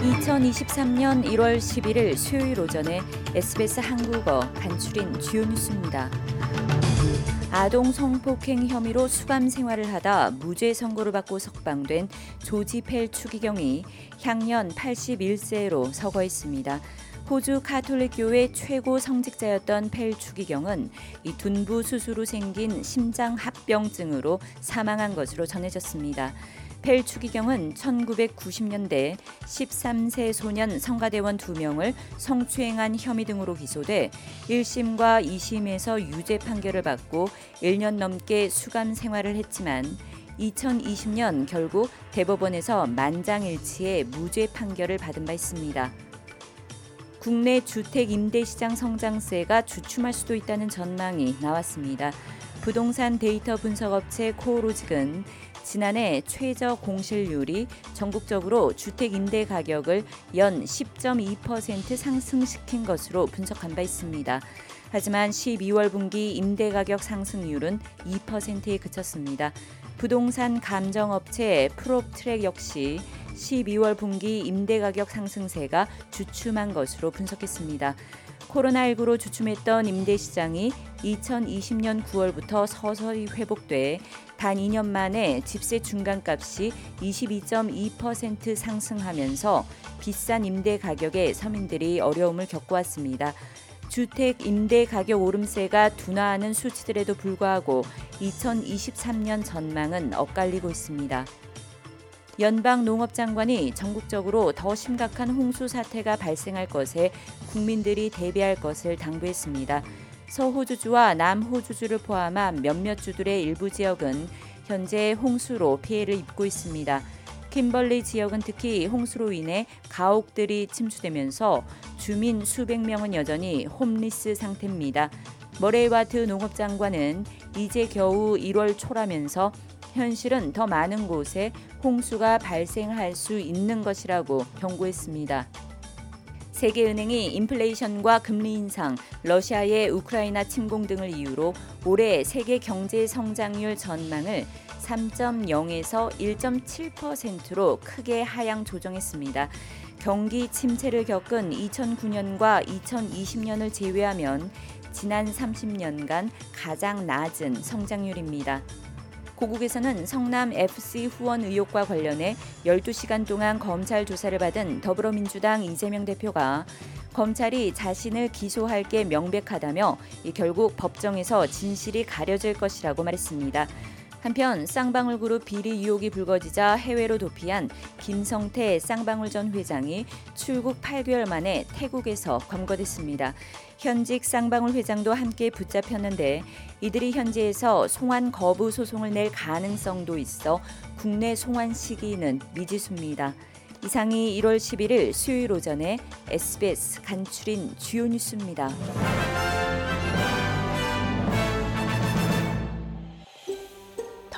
(2023년 1월 11일) 수요일 오전에 SBS 한국어 간추린 주요 뉴스입니다. 아동 성폭행 혐의로 수감 생활을 하다 무죄 선고를 받고 석방된 조지 펠 추기경이 향년 81세로 서거했습니다. 호주 카톨릭 교회 최고 성직자였던 펠 추기경은 이 둔부 후 생긴 심장 합병증으로 사망한 것으로 전해졌습니다. 펠 추기경은 1990년대 13세 소년 성가대원 2명을 성추행한 혐의 등으로 기소돼 1심과 2심에서 유죄 판결을 받고 1년 넘게 수감 생활을 했지만 2020년 결국 대법원에서 만장일치의 무죄 판결을 받은 바 있습니다. 국내 주택 임대 시장 성장세가 주춤할 수도 있다는 전망이 나왔습니다. 부동산 데이터 분석업체 코오로직은 지난해 최저 공실률이 전국적으로 주택 임대 가격을 연 10.2% 상승시킨 것으로 분석한 바 있습니다. 하지만 12월 분기 임대 가격 상승률은 2%에 그쳤습니다. 부동산 감정업체 프롭트랙 역시 12월 분기 임대 가격 상승세가 주춤한 것으로 분석했습니다. 코로나19로 주춤했던 임대 시장이 2020년 9월부터 서서히 회복돼 단 2년 만에 집세 중간값이 22.2% 상승하면서 비싼 임대 가격에 서민들이 어려움을 겪어왔습니다. 주택 임대 가격 오름세가 둔화하는 수치들에도 불구하고 2023년 전망은 엇갈리고 있습니다. 연방 농업장관이 전국적으로 더 심각한 홍수 사태가 발생할 것에 국민들이 대비할 것을 당부했습니다. 서호주주와 남호주주를 포함한 몇몇 주들의 일부 지역은 현재 홍수로 피해를 입고 있습니다. 킴벌리 지역은 특히 홍수로 인해 가옥들이 침수되면서 주민 수백 명은 여전히 홈리스 상태입니다. 머레이와트 농업장관은 이제 겨우 1월 초라면서 현실은 더 많은 곳에 홍수가 발생할 수 있는 것이라고 경고했습니다. 세계은행이 인플레이션과 금리 인상, 러시아의 우크라이나 침공 등을 이유로 올해 세계 경제 성장률 전망을 3.0에서 1.7%로 크게 하향 조정했습니다. 경기 침체를 겪은 2009년과 2020년을 제외하면 지난 30년간 가장 낮은 성장률입니다. 고국에서는 성남 FC 후원 의혹과 관련해 12시간 동안 검찰 조사를 받은 더불어민주당 이재명 대표가 검찰이 자신을 기소할 게 명백하다며 결국 법정에서 진실이 가려질 것이라고 말했습니다. 한편 쌍방울 그룹 비리 의혹이 불거지자 해외로 도피한 김성태 쌍방울 전 회장이 출국 8개월 만에 태국에서 검거됐습니다. 현직 쌍방울 회장도 함께 붙잡혔는데 이들이 현지에서 송환 거부 소송을 낼 가능성도 있어 국내 송환 시기는 미지수입니다. 이상이 1월 11일 수요일 오전에 SBS 간추린 주요 뉴스입니다.